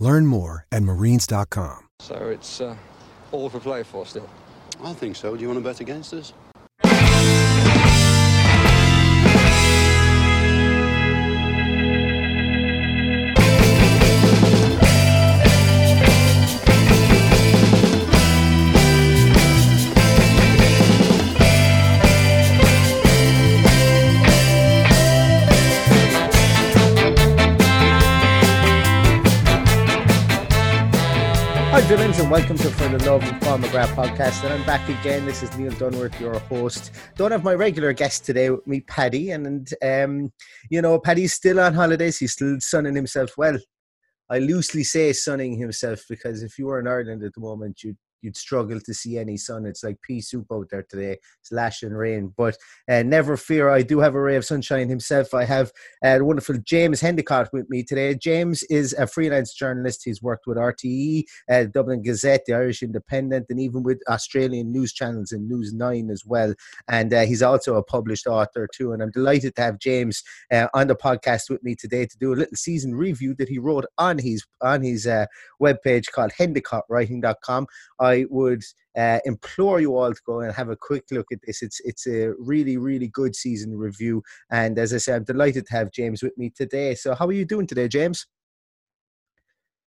Learn more at marines.com. So it's uh, all for play for still. I think so. Do you want to bet against us? Welcome to For the Love of Paul McGrath podcast. And I'm back again. This is Neil Dunworth, your host. Don't have my regular guest today with me, Paddy. And, um, you know, Paddy's still on holidays. He's still sunning himself. Well, I loosely say sunning himself because if you were in Ireland at the moment, you'd you'd struggle to see any sun. It's like pea soup out there today. It's rain. But uh, never fear, I do have a ray of sunshine himself. I have uh, wonderful James Hendicott with me today. James is a freelance journalist. He's worked with RTE, uh, Dublin Gazette, the Irish Independent, and even with Australian news channels and News 9 as well. And uh, he's also a published author too. And I'm delighted to have James uh, on the podcast with me today to do a little season review that he wrote on his on his uh, webpage called hendicottwriting.com. I would uh, implore you all to go and have a quick look at this. It's it's a really really good season review, and as I said, I'm delighted to have James with me today. So, how are you doing today, James?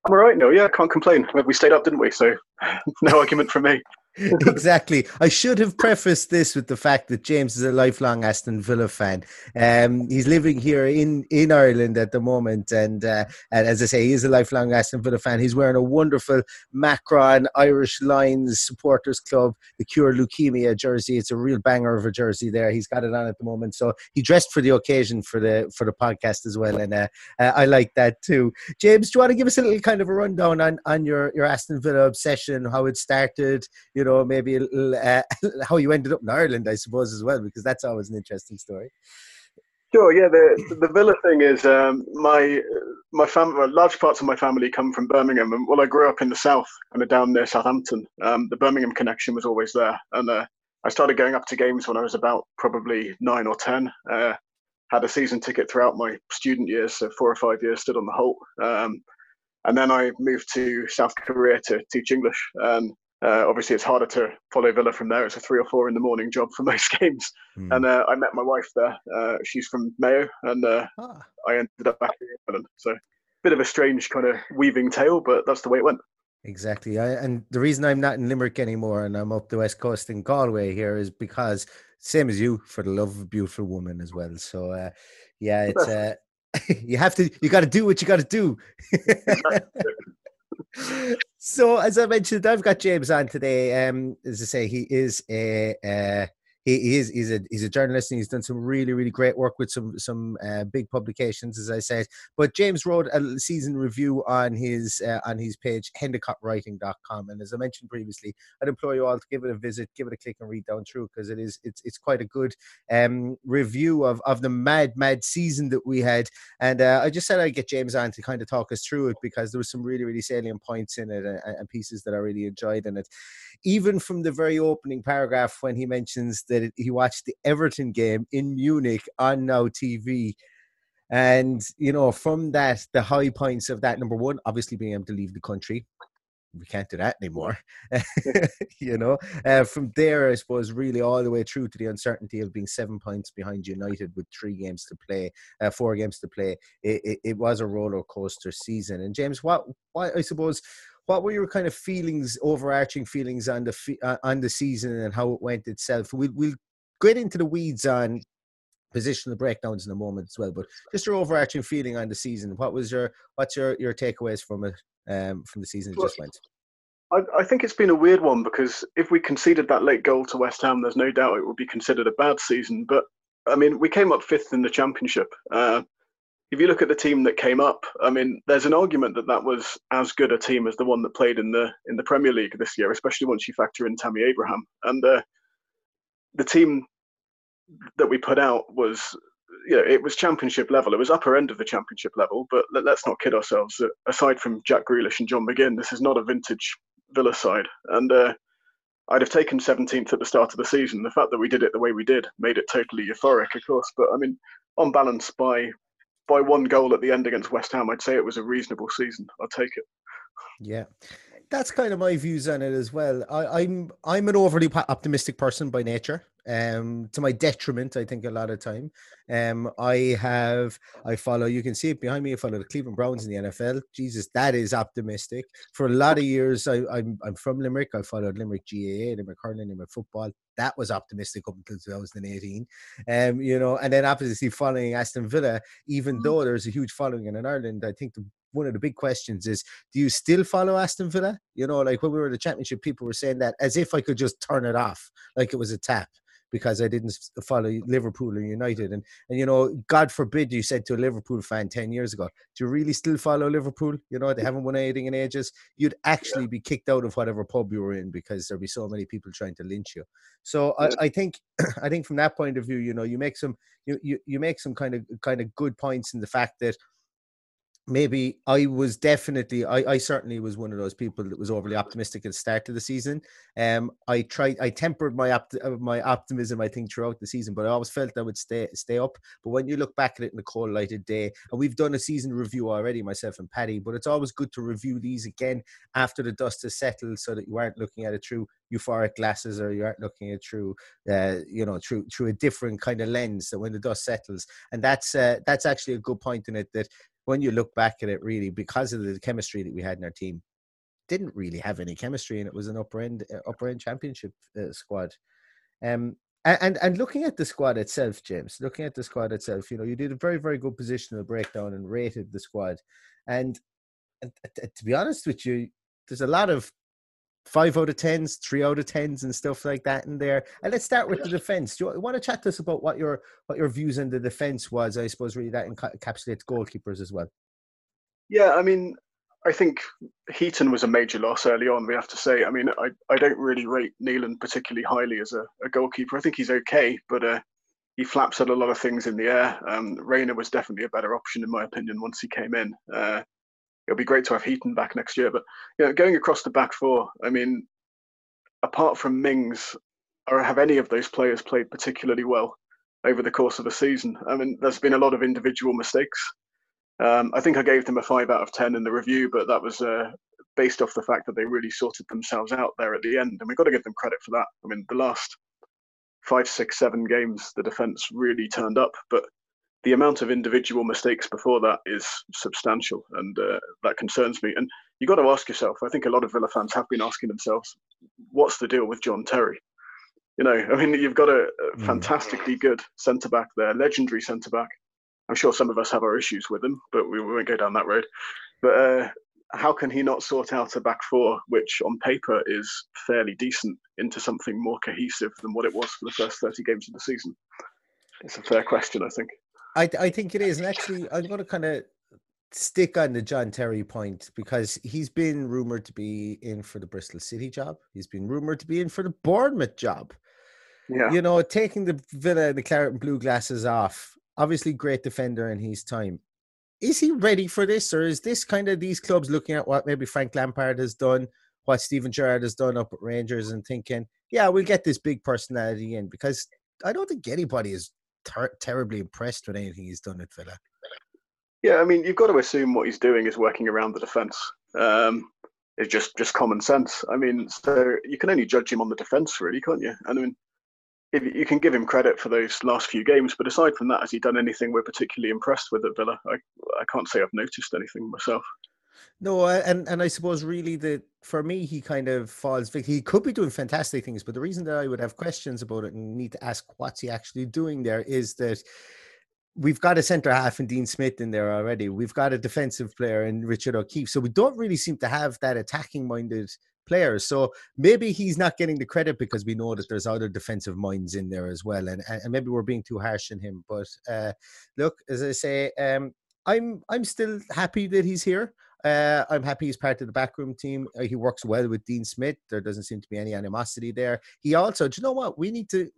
I'm all right. No, yeah, can't complain. We stayed up, didn't we? So, no argument from me. exactly. I should have prefaced this with the fact that James is a lifelong Aston Villa fan. Um, he's living here in, in Ireland at the moment, and uh, and as I say, he is a lifelong Aston Villa fan. He's wearing a wonderful Macron Irish Lions Supporters Club, the Cure Leukemia jersey. It's a real banger of a jersey there. He's got it on at the moment, so he dressed for the occasion for the for the podcast as well, and uh, uh, I like that too. James, do you want to give us a little kind of a rundown on on your your Aston Villa obsession, how it started? You know, maybe uh, how you ended up in Ireland, I suppose, as well, because that's always an interesting story. Sure. Yeah. The the Villa thing is um, my my family. Large parts of my family come from Birmingham, and well, I grew up in the south, kind of down near Southampton. Um, the Birmingham connection was always there, and uh, I started going up to games when I was about probably nine or ten. Uh, had a season ticket throughout my student years, so four or five years stood on the Holte. Um, and then I moved to South Korea to teach English. And uh, obviously, it's harder to follow Villa from there. It's a three or four in the morning job for most games. Mm. And uh, I met my wife there. Uh, she's from Mayo, and uh, ah. I ended up back in Ireland. So, a bit of a strange kind of weaving tale, but that's the way it went. Exactly. I, and the reason I'm not in Limerick anymore and I'm up the west coast in Galway here is because same as you for the love of a beautiful woman as well. So uh, yeah, it's uh, you have to you got to do what you got to do. So as I mentioned, I've got James on today. Um, as I say, he is a uh, he, is he's a he's a journalist and he's done some really really great work with some some uh, big publications, as I said. But James wrote a season review on his uh, on his page hendicottwriting.com, and as I mentioned previously, I'd implore you all to give it a visit, give it a click, and read down through because it is it's it's quite a good um, review of of the mad mad season that we had. And uh, I just said I'd get James on to kind of talk us through it because there was some really really salient points in it and, and pieces that I really enjoyed in it. Even from the very opening paragraph when he mentions that he watched the Everton game in Munich on Now TV. And, you know, from that, the high points of that number one, obviously being able to leave the country. We can't do that anymore. you know, uh, from there, I suppose, really all the way through to the uncertainty of being seven points behind United with three games to play, uh, four games to play. It, it, it was a roller coaster season. And James, what, what I suppose, what were your kind of feelings, overarching feelings on the uh, on the season and how it went itself? We'll we'll get into the weeds on positional breakdowns in a moment as well. But just your overarching feeling on the season. What was your what's your your takeaways from it um, from the season that just went? I, I, think it's been a weird one because if we conceded that late goal to West Ham, there's no doubt it would be considered a bad season. But I mean, we came up fifth in the championship. Uh, if you look at the team that came up, I mean, there's an argument that that was as good a team as the one that played in the in the Premier League this year, especially once you factor in Tammy Abraham. And uh, the team that we put out was, you know, it was championship level. It was upper end of the championship level. But let, us not kid ourselves. Aside from Jack Grealish and John McGinn, this is not a vintage Villa side. And uh, I'd have taken 17th at the start of the season. The fact that we did it the way we did made it totally euphoric, of course. But I mean, on balance, by by one goal at the end against West Ham, I'd say it was a reasonable season. I'll take it. Yeah, that's kind of my views on it as well. I, I'm I'm an overly optimistic person by nature um, to my detriment, I think a lot of time. Um, I have, I follow, you can see it behind me. I follow the Cleveland Browns in the NFL. Jesus, that is optimistic. For a lot of years, I, I'm, I'm from Limerick. I followed Limerick GAA, Limerick hurling, Limerick football. That was optimistic up until 2018. Um, you know, and then obviously following Aston Villa, even mm. though there's a huge following in Ireland, I think the one of the big questions is do you still follow Aston Villa? You know, like when we were in the championship, people were saying that as if I could just turn it off, like it was a tap because I didn't follow Liverpool or United. And and you know, God forbid you said to a Liverpool fan ten years ago, "Do you really still follow Liverpool? You know, they haven't won anything in ages." You'd actually be kicked out of whatever pub you were in because there'd be so many people trying to lynch you. So I, I think I think from that point of view, you know, you make some you, you you make some kind of kind of good points in the fact that maybe I was definitely I, I certainly was one of those people that was overly optimistic at the start of the season. Um, I tried I tempered my opt- uh, my optimism I think throughout the season, but I always felt I would stay stay up. But when you look back at it in the cold lighted day, and we've done a season review already, myself and Paddy, but it's always good to review these again after the dust has settled, so that you aren't looking at it through euphoric glasses or you aren't looking at through uh, you know through through a different kind of lens. So when the dust settles, and that's uh, that's actually a good point in it that when you look back at it, really, because of the chemistry that we had in our team, didn't really have any chemistry, and it was an upper end uh, upper end championship uh, squad. Um, and and looking at the squad itself, James, looking at the squad itself, you know, you did a very very good positional breakdown and rated the squad, and, and to be honest with you, there's a lot of five out of tens, three out of tens, and stuff like that in there. And let's start with the defense. Do you want to chat to us about what your what your views on the defense was? I suppose really that encapsulates goalkeepers as well. Yeah, I mean, I think Heaton was a major loss early on. We have to say. I mean, I, I don't really rate Nyland particularly highly as a, a goalkeeper. I think he's okay, but uh, he flaps at a lot of things in the air. Um, Reina was definitely a better option in my opinion once he came in. Uh, it'll be great to have Heaton back next year. But you know, going across the back four, I mean, apart from Mings, or have any of those players played particularly well over the course of a season? I mean, there's been a lot of individual mistakes. Um, I think I gave them a five out of ten in the review, but that was uh, based off the fact that they really sorted themselves out there at the end, and we've got to give them credit for that. I mean, the last five, six, seven games, the defence really turned up, but the amount of individual mistakes before that is substantial, and uh, that concerns me. And you've got to ask yourself. I think a lot of Villa fans have been asking themselves, "What's the deal with John Terry?" You know, I mean, you've got a, a hmm. fantastically good centre back there, legendary centre back. I'm sure some of us have our issues with him, but we, we won't go down that road. But uh, how can he not sort out a back four, which on paper is fairly decent, into something more cohesive than what it was for the first 30 games of the season? It's a fair question, I think. I, I think it is. And actually, I'm going to kind of stick on the John Terry point because he's been rumored to be in for the Bristol City job. He's been rumored to be in for the Bournemouth job. Yeah. You know, taking the Villa and the claret and blue glasses off, obviously great defender in his time. Is he ready for this, or is this kind of these clubs looking at what maybe Frank Lampard has done, what Steven Gerrard has done up at Rangers, and thinking, yeah, we'll get this big personality in? Because I don't think anybody is ter- terribly impressed with anything he's done at Villa. Yeah, I mean, you've got to assume what he's doing is working around the defence. Um, it's just just common sense. I mean, so you can only judge him on the defence, really, can't you? And I mean, if you can give him credit for those last few games, but aside from that, has he done anything we're particularly impressed with at Villa? I I can't say I've noticed anything myself. No, and and I suppose really that for me he kind of falls victim. He could be doing fantastic things, but the reason that I would have questions about it and need to ask what's he actually doing there is that we've got a centre half in Dean Smith in there already. We've got a defensive player in Richard O'Keefe. So we don't really seem to have that attacking minded players. So maybe he's not getting the credit because we know that there's other defensive minds in there as well. And, and maybe we're being too harsh on him. But uh, look, as I say, um, I'm I'm still happy that he's here. Uh, I'm happy he's part of the backroom team. Uh, he works well with Dean Smith. There doesn't seem to be any animosity there. He also, do you know what? We need to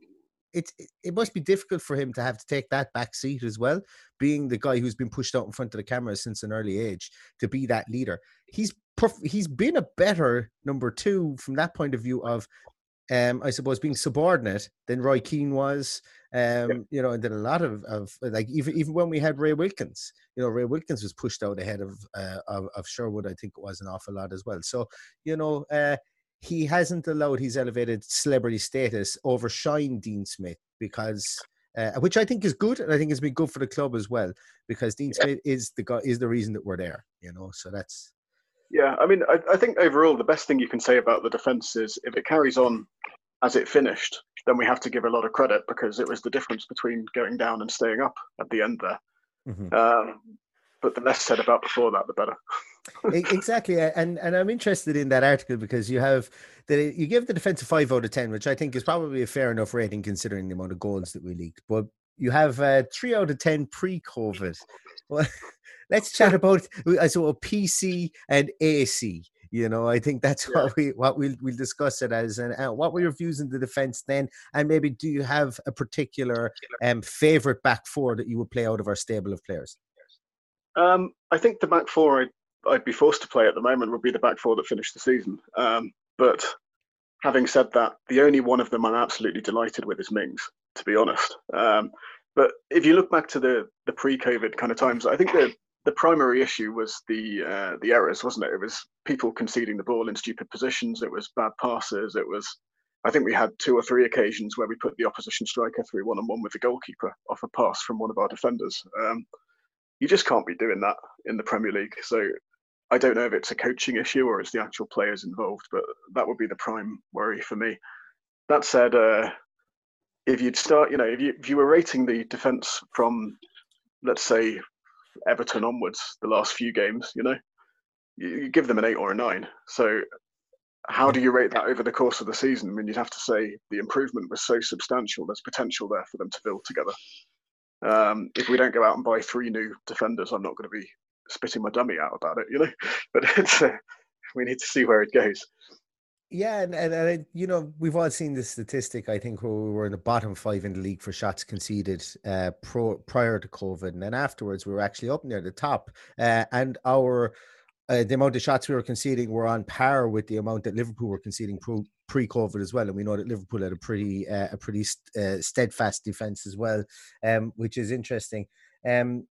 it it must be difficult for him to have to take that back seat as well, being the guy who's been pushed out in front of the camera since an early age to be that leader. He's perf- he's been a better number two from that point of view of, um, I suppose being subordinate than Roy Keane was. Um, yeah. you know, and then a lot of, of like even even when we had Ray Wilkins, you know, Ray Wilkins was pushed out ahead of uh, of, of Sherwood. I think it was an awful lot as well. So you know, uh, he hasn't allowed his elevated celebrity status overshine Dean Smith because uh, which I think is good, and I think it's been good for the club as well because Dean Smith is the guy is the reason that we're there, you know. So that's yeah. I mean, I, I think overall the best thing you can say about the defense is if it carries on as it finished, then we have to give a lot of credit because it was the difference between going down and staying up at the end there. Mm-hmm. Um, but the less said about before that, the better. exactly, and and I'm interested in that article because you have that you give the defense a five out of ten, which I think is probably a fair enough rating considering the amount of goals that we leaked. But you have uh, three out of ten pre-COVID. Well, let's chat about uh, so a PC and AC. You know, I think that's yeah. what we what we'll we'll discuss it as. And uh, what were your views in the defense then? And maybe do you have a particular um favorite back four that you would play out of our stable of players? Um, I think the back four I'd, I'd, be forced to play at the moment would be the back four that finished the season. Um, but having said that, the only one of them I'm absolutely delighted with is Mings, to be honest. Um, but if you look back to the the pre-COVID kind of times, I think the the primary issue was the uh, the errors, wasn't it? It was people conceding the ball in stupid positions. It was bad passes. It was I think we had two or three occasions where we put the opposition striker through one on one with the goalkeeper off a pass from one of our defenders. Um, you just can't be doing that in the Premier League. So I don't know if it's a coaching issue or it's the actual players involved, but that would be the prime worry for me. That said, uh, if you'd start, you know, if you if you were rating the defence from, let's say, Everton onwards, the last few games, you know, you, you give them an eight or a nine. So how do you rate that over the course of the season? I mean, you'd have to say the improvement was so substantial. There's potential there for them to build together. Um, if we don't go out and buy three new defenders, I'm not going to be spitting my dummy out about it, you know. But uh, we need to see where it goes. Yeah, and, and, and, you know we've all seen the statistic. I think where we were in the bottom five in the league for shots conceded uh, pro, prior to COVID, and then afterwards we were actually up near the top. Uh, and our uh, the amount of shots we were conceding were on par with the amount that Liverpool were conceding pre-COVID as well, and we know that Liverpool had a pretty uh, a pretty uh, steadfast defense as well, um, which is interesting. Um,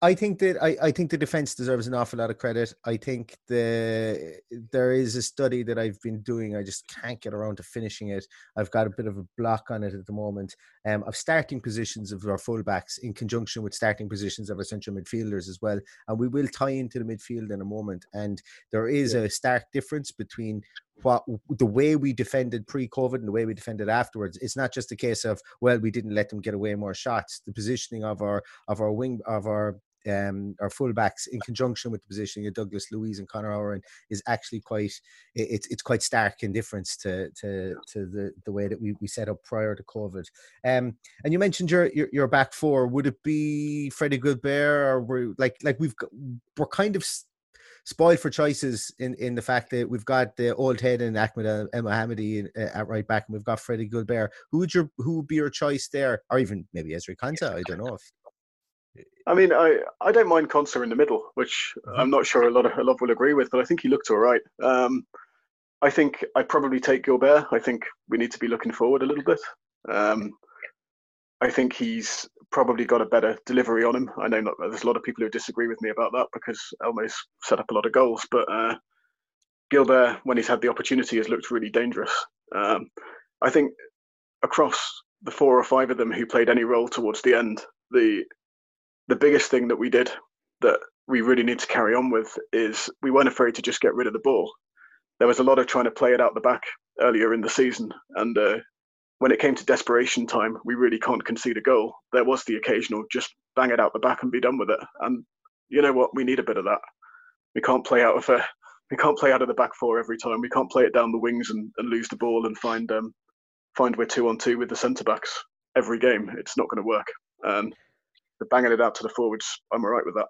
I think that I, I think the defense deserves an awful lot of credit. I think the there is a study that I've been doing. I just can't get around to finishing it. I've got a bit of a block on it at the moment. Um, of starting positions of our fullbacks in conjunction with starting positions of our central midfielders as well. And we will tie into the midfield in a moment. And there is yeah. a stark difference between what the way we defended pre-COVID and the way we defended afterwards. It's not just a case of well, we didn't let them get away more shots. The positioning of our of our wing of our um, our fullbacks in conjunction with the positioning of Douglas Luiz and Conor Owen is actually quite it's it's quite stark in difference to to to the the way that we, we set up prior to COVID. Um, and you mentioned your, your your back four. Would it be Freddie Guilbert or we like like we've got, we're kind of spoiled for choices in, in the fact that we've got the old head and Ahmed El Mohamady uh, at right back, and we've got Freddie Guilbert. Who would your who would be your choice there, or even maybe Ezri Konsa? I don't know if I mean, I, I don't mind Konsa in the middle, which mm-hmm. I'm not sure a lot of a lot will agree with, but I think he looked all right. Um, I think I'd probably take Guilbert. I think we need to be looking forward a little bit. Um, I think he's probably got a better delivery on him. I know not, there's a lot of people who disagree with me about that because Elmo's set up a lot of goals, but uh, Guilbert, when he's had the opportunity, has looked really dangerous. Um, I think across the four or five of them who played any role towards the end, the the biggest thing that we did that we really need to carry on with is we weren't afraid to just get rid of the ball. There was a lot of trying to play it out the back earlier in the season, and uh, when it came to desperation time, we really can't concede a goal. There was the occasional just bang it out the back and be done with it. And you know what? We need a bit of that. We can't play out of a we can't play out of the back four every time. We can't play it down the wings and, and lose the ball and find um find we're two on two with the centre backs every game. It's not going to work. And banging it out to the forwards, I'm all right with that.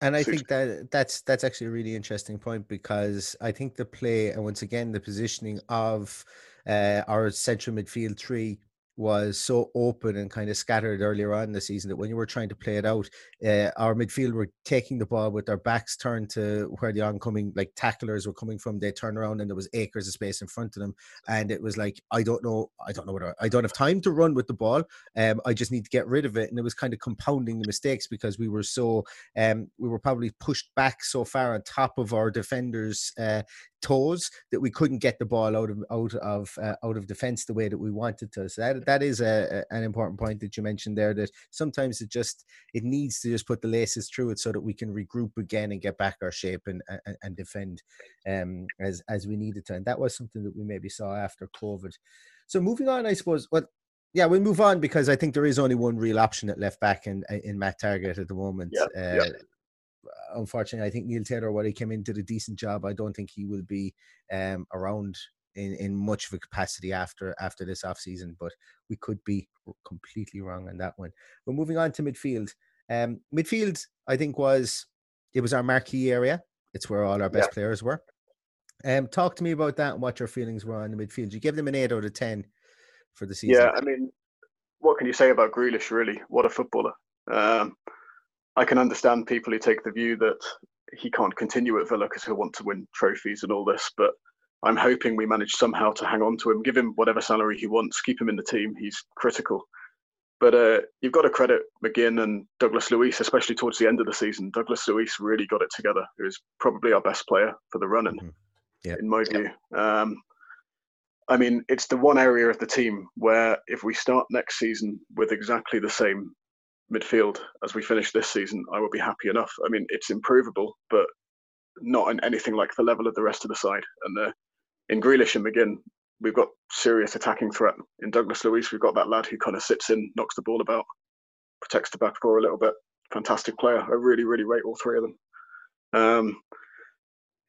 And I think that that's that's actually a really interesting point because I think the play and once again the positioning of uh, our central midfield three was so open and kind of scattered earlier on in the season that when you were trying to play it out, uh, our midfield were taking the ball with their backs turned to where the oncoming like tacklers were coming from. They turned around and there was acres of space in front of them, and it was like I don't know, I don't know what I, I don't have time to run with the ball. Um, I just need to get rid of it, and it was kind of compounding the mistakes because we were so um we were probably pushed back so far on top of our defenders' uh, toes that we couldn't get the ball out of out of uh, out of defense the way that we wanted to. So that that is a, a, an important point that you mentioned there. That sometimes it just it needs to just put the laces through it so that we can regroup again and get back our shape and and, and defend um, as as we needed to. And that was something that we maybe saw after COVID. So moving on, I suppose. Well, yeah, we'll move on because I think there is only one real option at left back in in Matt Targett at the moment. Yeah, uh, yeah unfortunately, I think Neil Taylor, while he came in, did a decent job. I don't think he will be um, around in, in much of a capacity after after this off season, but we could be completely wrong on that one. But moving on to midfield, um, midfield I think was it was our marquee area. It's where all our best yeah. players were. Um, talk to me about that and what your feelings were on the midfield. You give them an eight out of ten for the season. Yeah, I mean, what can you say about Grealish? Really, what a footballer! Um, I can understand people who take the view that he can't continue at Villa because he'll want to win trophies and all this, but I'm hoping we manage somehow to hang on to him, give him whatever salary he wants, keep him in the team. He's critical. But uh, you've got to credit McGinn and Douglas Luiz, especially towards the end of the season. Douglas Luiz really got it together. He was probably our best player for the running, mm-hmm. yep. in my view. Um, I mean, it's the one area of the team where if we start next season with exactly the same midfield as we finish this season, I will be happy enough. I mean, it's improvable, but not in anything like the level of the rest of the side. And uh, in Grealish and McGinn, we've got serious attacking threat. In Douglas Luiz, we've got that lad who kind of sits in, knocks the ball about, protects the back four a little bit. Fantastic player. I really, really rate all three of them. Um,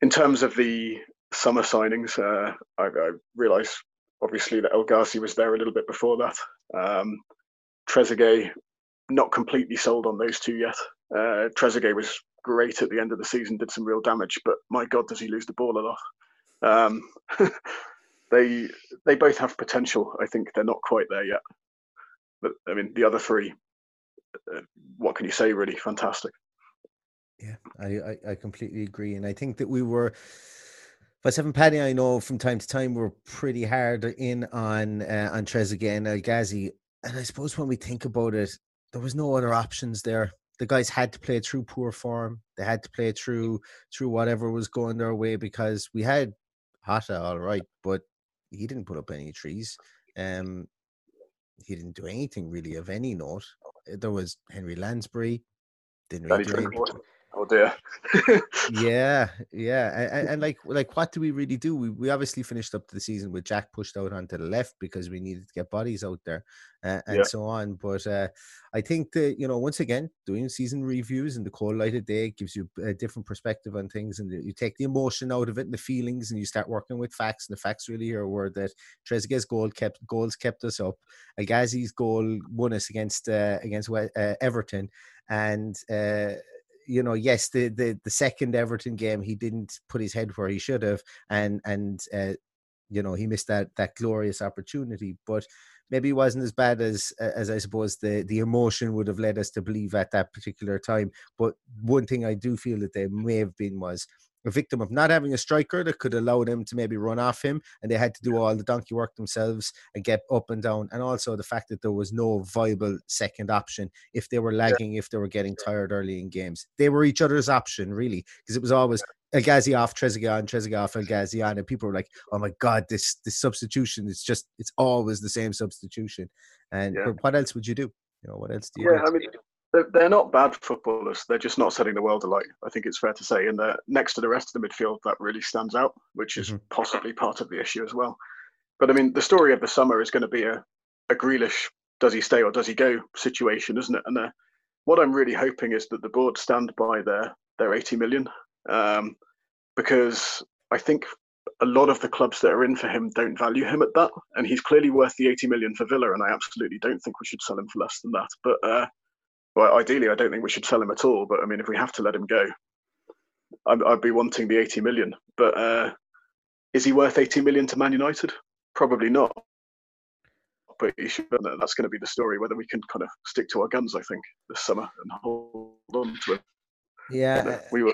in terms of the summer signings, uh, I, I realise obviously that El Ghazi was there a little bit before that. Um, Trezeguet not completely sold on those two yet. Uh, Trezeguet was great at the end of the season, did some real damage, but my God, does he lose the ball a lot? Um, they they both have potential. I think they're not quite there yet. But I mean, the other three, uh, what can you say? Really fantastic. Yeah, I, I, I completely agree, and I think that we were. Seven Paddy, I know from time to time we're pretty hard in on uh, on Trezeguet and El Ghazi, and I suppose when we think about it, there was no other options there. The guys had to play through poor form. They had to play through through whatever was going their way because we had Jota all right, but he didn't put up any trees. Um, he didn't do anything really of any note. There was Henry Lansbury, didn't really. Oh dear. yeah, yeah, and, and, like like what do we really do? We we obviously finished up the season with Jack pushed out onto the left because we needed to get bodies out there, uh, and yeah. so on. But uh, I think that you know once again doing season reviews in the cold light of day gives you a different perspective on things, and you take the emotion out of it and the feelings, and you start working with facts. And the facts really are were that Trezeguet's goal kept goals kept us up. El Ghazi's goal won us against uh, against uh, Everton, and uh, you know, yes, the, the the second Everton game, he didn't put his head where he should have, and and uh, you know he missed that that glorious opportunity. But maybe it wasn't as bad as as I suppose the the emotion would have led us to believe at that particular time. But one thing I do feel that they may have been was a victim of not having a striker that could allow them to maybe run off him and they had to do all the donkey work themselves and get up and down and also the fact that there was no viable second option if they were lagging if they were getting tired early in games. They were each other's option really because it was always El Ghazi off Trezeguet on Trezeguet off El Ghazi on and people were like oh my god this this substitution it's just it's always the same substitution. And yeah. what else would you do? You know what else do you yeah? I mean they're, not bad footballers. They're just not setting the world alight. I think it's fair to say. And next to the rest of the midfield, that really stands out, which is mm-hmm. possibly part of the issue as well. But I mean, the story of the summer is going to be a, a Grealish does he stay or does he go situation, isn't it? And uh, what I'm really hoping is that the board stand by their their 80 million, um, because I think a lot of the clubs that are in for him don't value him at that, and he's clearly worth the 80 million for Villa, and I absolutely don't think we should sell him for less than that. But uh, well, ideally, I don't think we should sell him at all. But I mean, if we have to let him go, I'd, I'd be wanting the 80 million. But uh, is he worth 80 million to Man United? Probably not. But should. That's going to be the story. Whether we can kind of stick to our guns, I think, this summer and hold on to it. Yeah, we were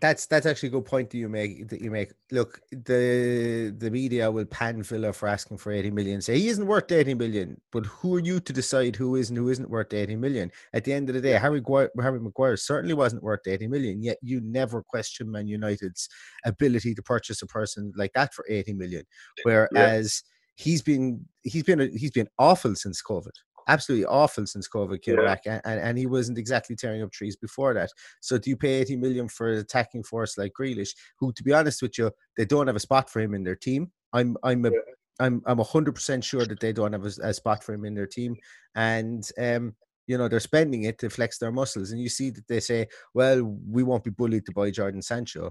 that's that's actually a good point that you make. That you make. Look, the the media will pan Villa for asking for eighty million. Say he isn't worth eighty million, but who are you to decide who is and who isn't worth eighty million? At the end of the day, Harry Maguire, Harry Maguire certainly wasn't worth eighty million. Yet you never question Man United's ability to purchase a person like that for eighty million. Whereas yeah. he's been he's been he's been awful since COVID absolutely awful since COVID came yeah. back, and, and he wasn't exactly tearing up trees before that. So do you pay 80 million for an attacking force like Grealish, who, to be honest with you, they don't have a spot for him in their team? I'm I'm a, yeah. I'm I'm hundred percent sure that they don't have a, a, spot for him in their team, and um, you know they're spending it to flex their muscles. And you see that they say, "Well, we won't be bullied to buy Jordan Sancho."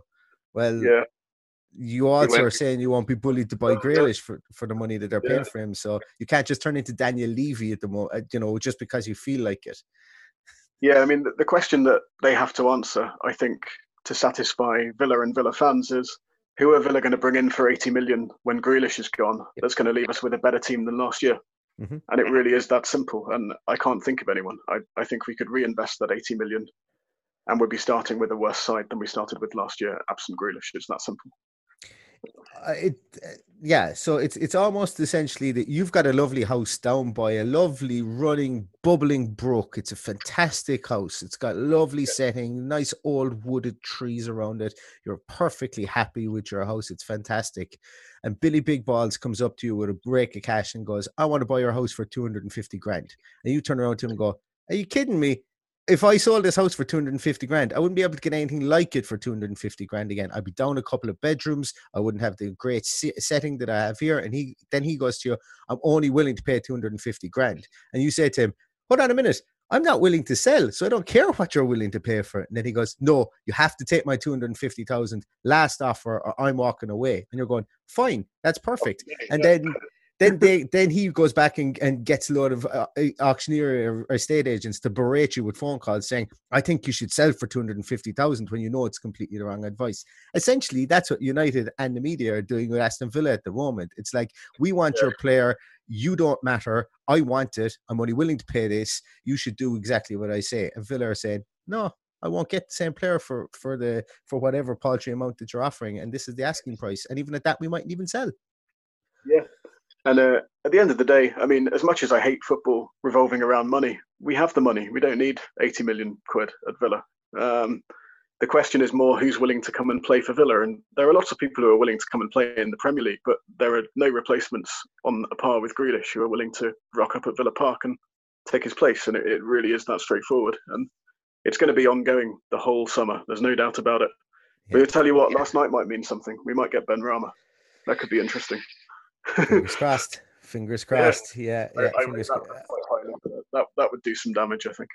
Well, yeah you also are saying you won't be bullied to buy Grealish for, for the money that they're paying yeah. for him. So you can't just turn into Daniel Levy at the moment, uh, you know, just because you feel like it. Yeah, I mean, the, the question that they have to answer, I think, to satisfy Villa and Villa fans is who are Villa going to bring in for 80 million when Grealish is gone? Yep. That's going to leave us with a better team than last year. Mm-hmm. And it really is that simple. And I can't think of anyone. I, I think we could reinvest that 80 million and we'd be starting with a worse side than we started with last year, absent Grealish. It's that simple. Uh, it uh, yeah so it's it's almost essentially that you've got a lovely house down by a lovely running bubbling brook. It's a fantastic house. It's got lovely yeah. setting nice old wooded trees around it. You're perfectly happy with your house. It's fantastic. And billy big balls comes up to you with a break of cash and goes i want to buy your house for 250 grand. And you turn around to him and go are you kidding me if I sold this house for 250 grand, I wouldn't be able to get anything like it for 250 grand again. I'd be down a couple of bedrooms. I wouldn't have the great setting that I have here. And he then he goes to you, I'm only willing to pay 250 grand. And you say to him, Hold on a minute. I'm not willing to sell, so I don't care what you're willing to pay for it. And then he goes, No, you have to take my 250,000 last offer or I'm walking away. And you're going, Fine, that's perfect. And then then they then he goes back and, and gets a lot of uh, auctioneer or estate agents to berate you with phone calls saying, "I think you should sell for two hundred and fifty thousand when you know it's completely the wrong advice." Essentially, that's what United and the media are doing with Aston Villa at the moment. It's like we want yeah. your player. You don't matter. I want it. I'm only willing to pay this. You should do exactly what I say. And Villa are saying, "No, I won't get the same player for for the for whatever paltry amount that you're offering, and this is the asking price. And even at that, we mightn't even sell." Yeah, and uh, at the end of the day, I mean, as much as I hate football revolving around money, we have the money. We don't need 80 million quid at Villa. Um, the question is more who's willing to come and play for Villa. And there are lots of people who are willing to come and play in the Premier League, but there are no replacements on a par with Grealish who are willing to rock up at Villa Park and take his place. And it, it really is that straightforward. And it's going to be ongoing the whole summer. There's no doubt about it. Yeah. But I'll tell you what, last night might mean something. We might get Benrahma. That could be interesting. Fingers crossed. Fingers crossed. Yeah, yeah. yeah fingers that, that, that would do some damage, I think.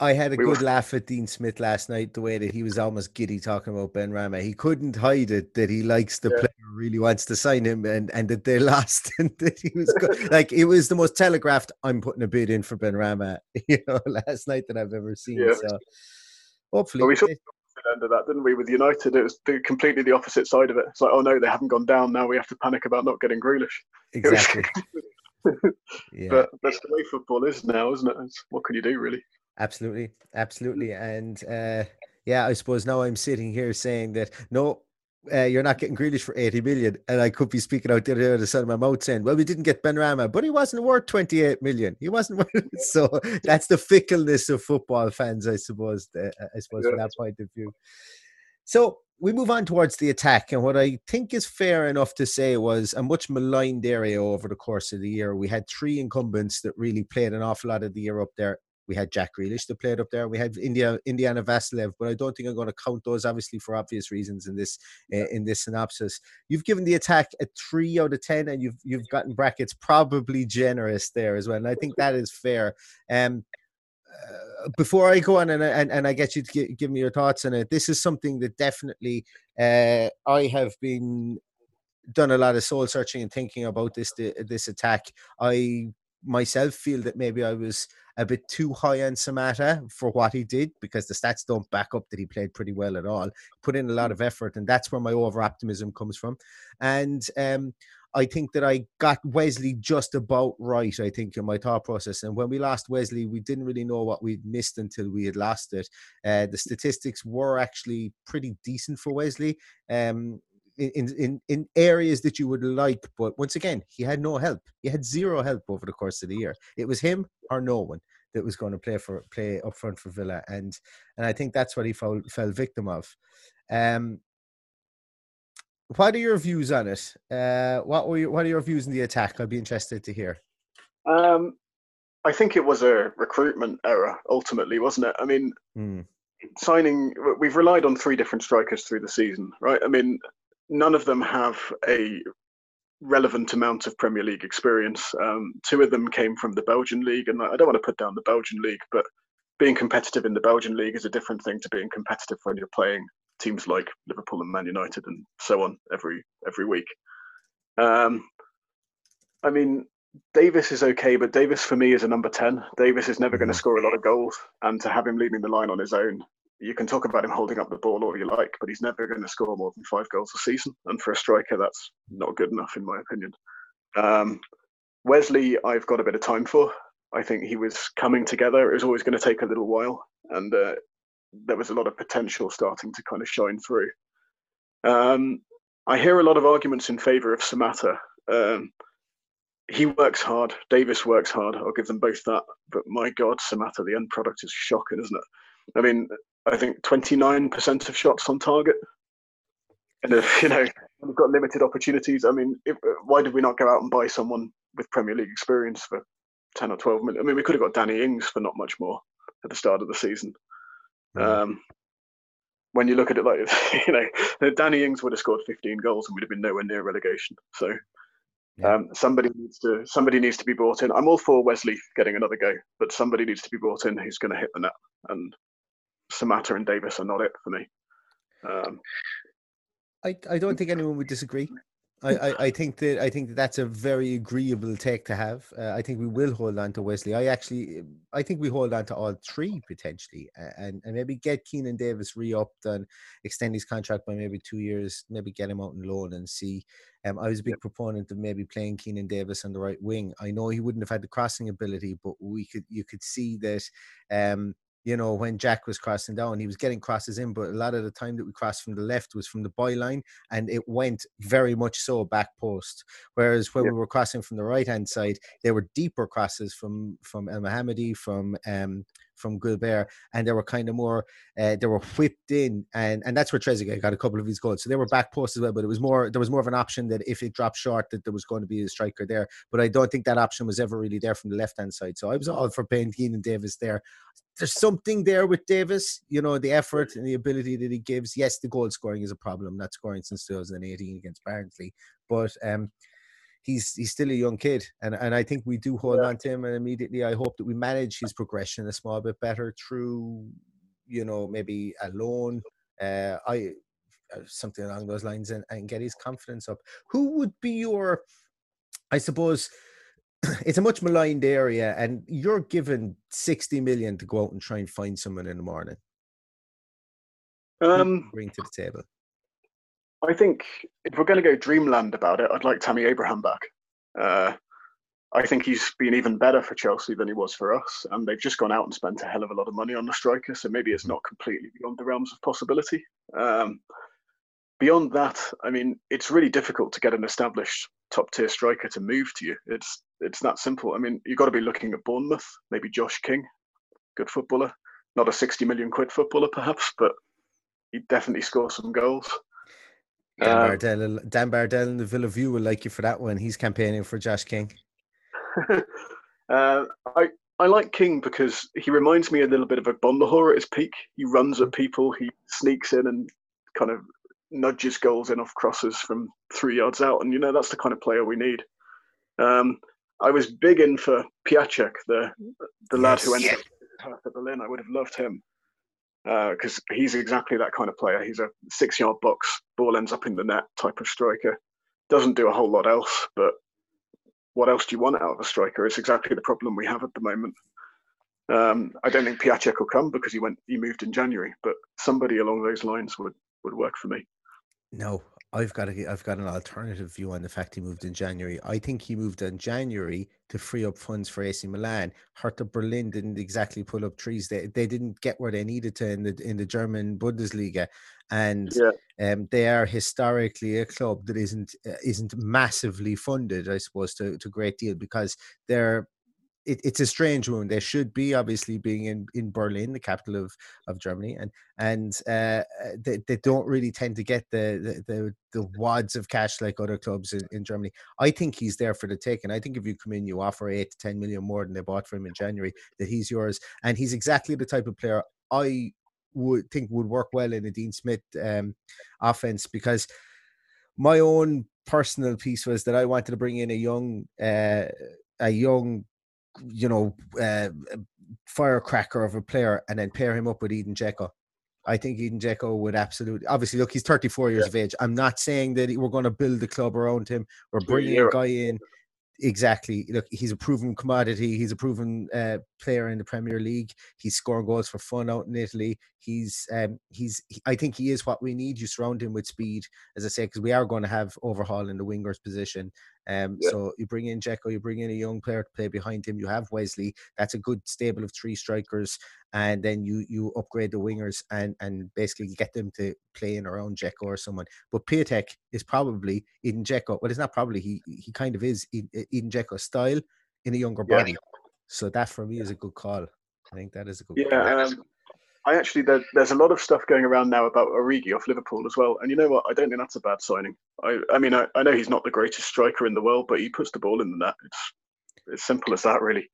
I had a we good were... laugh at Dean Smith last night, the way that he was almost giddy talking about Benrahma. He couldn't hide it that he likes the yeah. player, really wants to sign him, and, and that they lost, and that he was good. like it was the most telegraphed. I'm putting a bid in for Benrahma, you know, last night that I've ever seen. Yeah. So hopefully, well, we saw the end of that, didn't we? With United, it was the, completely the opposite side of it. It's like, oh no, they haven't gone down. Now we have to panic about not getting Grealish. Exactly. yeah. But that's the way football is now, isn't it? It's, what can you do, really? Absolutely, absolutely, and uh, yeah, I suppose now I'm sitting here saying that no, uh, you're not getting Grealish for 80 million. And I could be speaking out the other side of my mouth saying, well, we didn't get Benrahma, but he wasn't worth 28 million. He wasn't worth So that's the fickleness of football fans, I suppose, uh, I suppose, yeah. from that point of view. So we move on towards the attack. And what I think is fair enough to say was a much maligned area over the course of the year. We had three incumbents that really played an awful lot of the year up there we had Jack Grealish that played up there. We had India, Indiana Vassilev, but I don't think I'm going to count those, obviously, for obvious reasons in this uh, in this synopsis. You've given the attack a three out of ten, and you've you've gotten brackets probably generous there as well. And I think that is fair. Um, uh, before I go on and, and, and I get you to give, give me your thoughts on it, this is something that definitely uh, I have been done a lot of soul searching and thinking about this this attack. I myself feel that maybe I was a bit too high on Samatta for what he did because the stats don't back up that he played pretty well at all. Put in a lot of effort, and that's where my over optimism comes from. And um, I think that I got Wesley just about right, I think, in my thought process. And when we lost Wesley, we didn't really know what we'd missed until we had lost it. Uh, the statistics were actually pretty decent for Wesley. Um, in, in in areas that you would like. But once again, he had no help. He had zero help over the course of the year. It was him or no one that was going to play for play up front for Villa, and and I think that's what he fell fell victim of. Um, what are your views on it? Uh, what were your, what are your views in the attack? I'd be interested to hear. Um, I think it was a recruitment error ultimately, wasn't it? I mean, mm. signing we've relied on three different strikers through the season, right? I mean, none of them have a relevant amount of Premier League experience. Um, two of them came from the Belgian league, and I don't want to put down the Belgian league, but being competitive in the Belgian league is a different thing to being competitive when you're playing teams like Liverpool and Man United and so on every every week. Um, I mean, Davis is okay, but Davis for me is a number ten. Davis is never going to mm-hmm. score a lot of goals, and to have him leading the line on his own you can talk about him holding up the ball all you like, but he's never going to score more than five goals a season. And for a striker, that's not good enough, in my opinion. Um, Wesley, I've got a bit of time for. I think he was coming together. It was always going to take a little while, and uh, there was a lot of potential starting to kind of shine through. Um, I hear a lot of arguments in favour of Samatta. Um, he works hard. Davis works hard. I'll give them both that. But my God, Samatta, the end product is shocking, isn't it? I mean, I think 29% of shots on target. And if, you know, we've got limited opportunities. I mean, if, why did we not go out and buy someone with Premier League experience for 10 or 12 million? I mean, we could have got Danny Ings for not much more at the start of the season. Mm. Um, when you look at it like, you know, Danny Ings would have scored 15 goals and we'd have been nowhere near relegation. So um, somebody needs to somebody needs to be brought in. I'm all for Wesley getting another go, but somebody needs to be brought in who's going to hit the net. And Samatta and Davis are not it for me. Um, I, I don't think anyone would disagree. I, I, I, think that I think that that's a very agreeable take to have. Uh, I think we will hold on to Wesley. I actually I think we hold on to all three potentially, uh, and and maybe get Keinan Davis re-upped and extend his contract by maybe two years. Maybe get him out on loan and see. Um, I was a big proponent of maybe playing Keinan Davis on the right wing. I know he wouldn't have had the crossing ability, but we could you could see that. Um, you know, when Jack was crossing down, he was getting crosses in, but a lot of the time that we crossed from the left was from the byline and it went very much so back post. Whereas when we were crossing from the right hand side, they were deeper crosses from from El Mohamady, from um from Guilbert, and they were kind of more uh, they were whipped in, and and that's where Trezeguet got a couple of his goals. So they were back post as well, but it was more there was more of an option that if it dropped short, that there was going to be a striker there. But I don't think that option was ever really there from the left hand side. So I was all for paying Keinan Davis there. There's something there with Davis, you know, the effort and the ability that he gives. Yes, the goal scoring is a problem, not scoring since 2018 against Barnsley, but um he's he's still a young kid, and and I think we do hold yeah. on to him. And immediately, I hope that we manage his progression a small bit better through, you know, maybe a loan. Uh, I uh, something along those lines, and, and get his confidence up. Who would be your, I suppose. It's a much maligned area, and you're given sixty million to go out and try and find someone in the morning. Um, bring to the table. I think if we're going to go dreamland about it, I'd like Tammy Abraham back. Uh, I think he's been even better for Chelsea than he was for us, and they've just gone out and spent a hell of a lot of money on the striker. So maybe it's not completely beyond the realms of possibility. Um, beyond that, I mean, it's really difficult to get an established top tier striker to move to you. It's it's that simple. I mean, you've got to be looking at Bournemouth, maybe Josh King, good footballer, not a sixty million quid footballer perhaps, but he definitely scores some goals. Dan um, Bardell, Dan Bardell in the Villa View will like you for that one. He's campaigning for Josh King. uh, I I like King because he reminds me a little bit of Agbonlahor at his peak. He runs at people, he sneaks in and kind of nudges goals in off crosses from three yards out, and you know that's the kind of player we need. Um, I was big in for Piatek, the the yes, lad who ended yeah. up at Berlin. I would have loved him because uh, he's exactly that kind of player. He's a six yard box, ball ends up in the net type of striker. Doesn't do a whole lot else, but what else do you want out of a striker? It's exactly the problem we have at the moment. Um, I don't think Piatek will come because he went he moved in January, but somebody along those lines would would work for me. No, I've got a, I've got an alternative view on the fact he moved in January. I think he moved in January to free up funds for AC Milan. Hertha Berlin didn't exactly pull up trees. They they didn't get where they needed to in the in the German Bundesliga, and yeah. um, they are historically a club that isn't uh, isn't massively funded, I suppose, to to great deal because they're it, it's a strange one. They should be obviously being in, in Berlin, the capital of, of Germany, and and uh, uh, they, they don't really tend to get the, the the, the wads of cash like other clubs in, in Germany. I think he's there for the taking. I think if you come in, you offer eight to ten million more than they bought for him in January, that he's yours, and he's exactly the type of player I would think would work well in a Dean Smith um, offense because my own personal piece was that I wanted to bring in a young uh, a young you know, uh, firecracker of a player and then pair him up with Edin Dzeko. I think Edin Dzeko would absolutely, obviously, look, he's 34 years yeah. of age. I'm not saying that we're going to build the club around him. We're bringing a guy in exactly. Look, he's a proven commodity. He's a proven uh, player in the Premier League. He's scoring goals for fun out in Italy. He's um, he's. He, I think he is what we need. You surround him with speed, as I say, because we are going to have overhaul in the wingers position. Um, yeah. So you bring in Dzeko, you bring in a young player to play behind him. You have Wesley. That's a good stable of three strikers, and then you you upgrade the wingers and and basically get them to play in around Dzeko or someone. But Piatek is probably in Dzeko. Well, it's not probably. He he kind of is in, in Dzeko style in a younger yeah. body. So that for me is a good call. I think that is a good. Yeah, um, I actually there, there's a lot of stuff going around now about Origi off Liverpool as well, and you know what? I don't think that's a bad signing. I I mean I, I know he's not the greatest striker in the world, but he puts the ball in the net. It's as simple as that, really.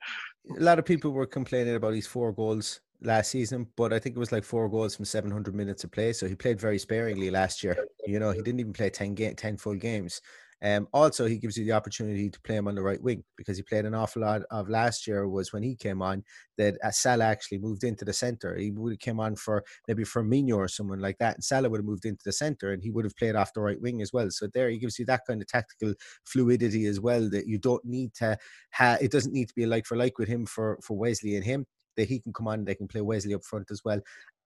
A lot of people were complaining about his four goals last season, but I think it was like four goals from 700 minutes of play. So he played very sparingly last year. You know, he didn't even play 10 game, 10 full games. Um, also, he gives you the opportunity to play him on the right wing because he played an awful lot of last year. Was when he came on that uh, Salah actually moved into the center. He would have came on for maybe Firmino or someone like that, and Salah would have moved into the center, and he would have played off the right wing as well. So there, he gives you that kind of tactical fluidity as well that you don't need to. have. it doesn't need to be a like for like with him for for Wesley and him that he can come on, they can play Wesley up front as well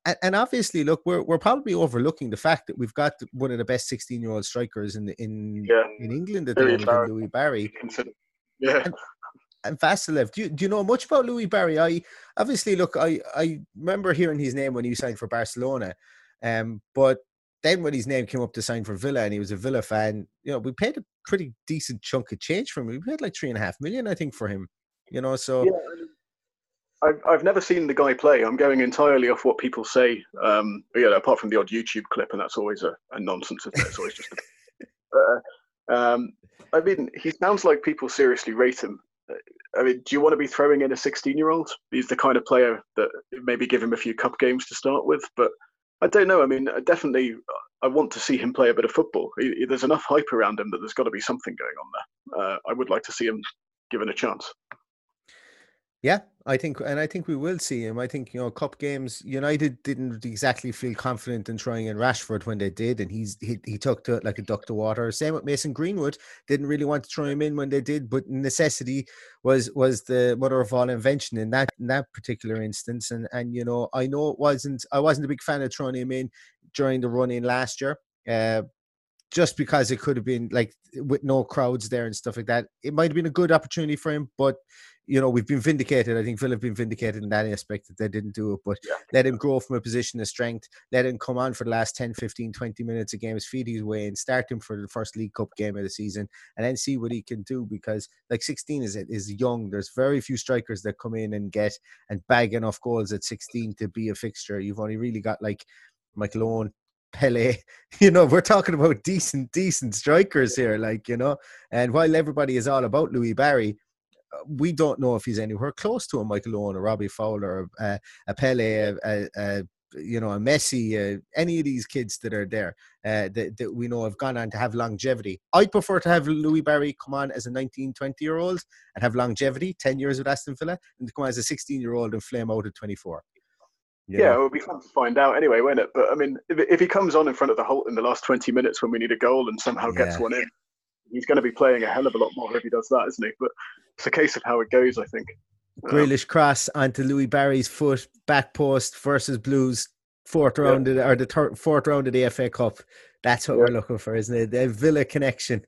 and, and obviously, look, we're we're probably overlooking the fact that we've got one of the best sixteen-year-old strikers in in yeah. in England at the moment, Louis Barry. Yeah. And, and Vassilev. Do you, do you know much about Louis Barry? I obviously look. I I remember hearing his name when he signed for Barcelona, um, but then when his name came up to sign for Villa and he was a Villa fan, you know, we paid a pretty decent chunk of change for him. We paid like three and a half million, I think, for him. You know, so yeah, I've, I've never seen the guy play. I'm going entirely off what people say. Um, apart from the odd YouTube clip, and that's always a, a nonsense. It? It's always just. A, uh, um, I mean, he sounds like people seriously rate him. I mean, do you want to be throwing in a 16 year old? He's the kind of player that maybe give him a few cup games to start with, but I don't know. I mean, I definitely, I want to see him play a bit of football. He, there's enough hype around him that there's got to be something going on there. Uh, I would like to see him given a chance. Yeah, I think, and I think we will see him. I think you know, cup games. United didn't exactly feel confident in trying in Rashford when they did, and he's he, he took to it like a duck to water. Same with Mason Greenwood. Didn't really want to throw him in when they did, but necessity was was the mother of all invention in that in that particular instance. And and you know, I know it wasn't. I wasn't a big fan of throwing him in during the run in last year. Uh, just because it could have been like with no crowds there and stuff like that. It might have been a good opportunity for him, but you know, we've been vindicated. I think Phil have been vindicated in that aspect that they didn't do it, but yeah. let him grow from a position of strength. Let him come on for the last 10, 15, 20 minutes a game, feed his way and start him for the first League Cup game of the season and then see what he can do because like 16 is is young. There's very few strikers that come in and get and bag enough goals at 16 to be a fixture. You've only really got like Michael Owen, Pele. You know, we're talking about decent, decent strikers here, like, you know. And while everybody is all about Louis Barry, we don't know if he's anywhere close to a Michael Owen or Robbie Fowler, uh, a Pele, a, a, a, you know, a Messi, uh, any of these kids that are there uh, that, that we know have gone on to have longevity. I'd prefer to have Louis Barry come on as a 19, 20 year old and have longevity, 10 years with Aston Villa, and to come on as a 16 year old and flame out at 24. Yeah, it would be fun to find out anyway, won't it? But I mean, if, if he comes on in front of the Holte in the last 20 minutes when we need a goal and somehow yeah. gets one in, he's going to be playing a hell of a lot more if he does that, isn't he? But it's a case of how it goes, I think. Grealish um, cross onto Louis Barry's foot, back post versus Blues, fourth round yeah. of, or the third, fourth round of the FA Cup. That's what yeah. we're looking for, isn't it? The Villa connection.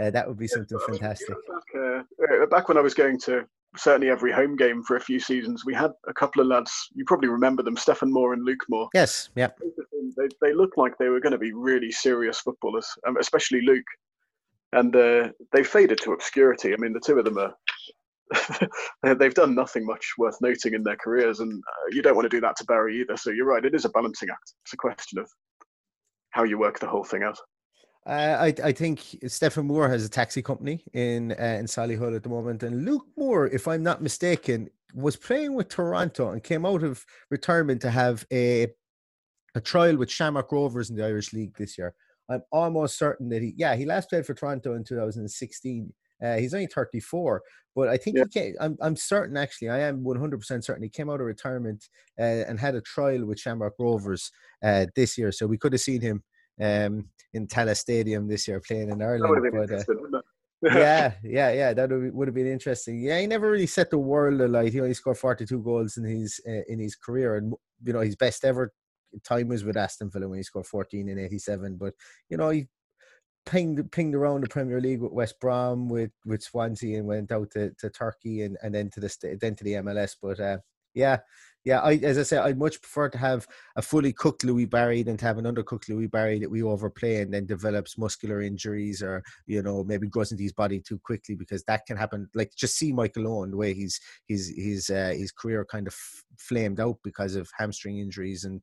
Uh, that would be something yeah, fantastic. Back, uh, back when I was going to certainly every home game for a few seasons, we had a couple of lads. You probably remember them, Stefan Moore and Luke Moore. Yes, yeah. They, they looked like they were going to be really serious footballers, um, especially Luke and uh, they faded to obscurity. I mean, the two of them are. they've done nothing much worth noting in their careers, and uh, you don't want to do that to Barry either. So you're right; it is a balancing act. It's a question of how you work the whole thing out. Uh, I I think Stephen Moore has a taxi company in uh, in Solihull at the moment, and Luke Moore, if I'm not mistaken, was playing with Toronto and came out of retirement to have a a trial with Shamrock Rovers in the Irish League this year. I'm almost certain that he, yeah, he last played for Toronto in 2016. Uh, he's only 34, but I think yeah. he came, I'm, I'm certain actually, I am 100% certain he came out of retirement uh, and had a trial with Shamrock Rovers uh, this year. So we could have seen him um, in Tallaght Stadium this year playing in Ireland. But, uh, yeah, yeah, yeah, that would have been interesting. Yeah, he never really set the world alight. He only scored 42 goals in his uh, in his career, and you know his best ever time was with Aston Villa when he scored 14 in 87. But, you know, he pinged pinged around the Premier League with West Brom, with, with Swansea, and went out to, to Turkey and, and then to the then to the MLS. But uh, yeah, yeah, I, as I said, I'd much prefer to have a fully cooked Louis Barry than to have an undercooked Louis Barry that we overplay and then develops muscular injuries or you know maybe grows into his body too quickly because that can happen. Like just see Michael Owen the way he's his his uh, his career kind of flamed out because of hamstring injuries and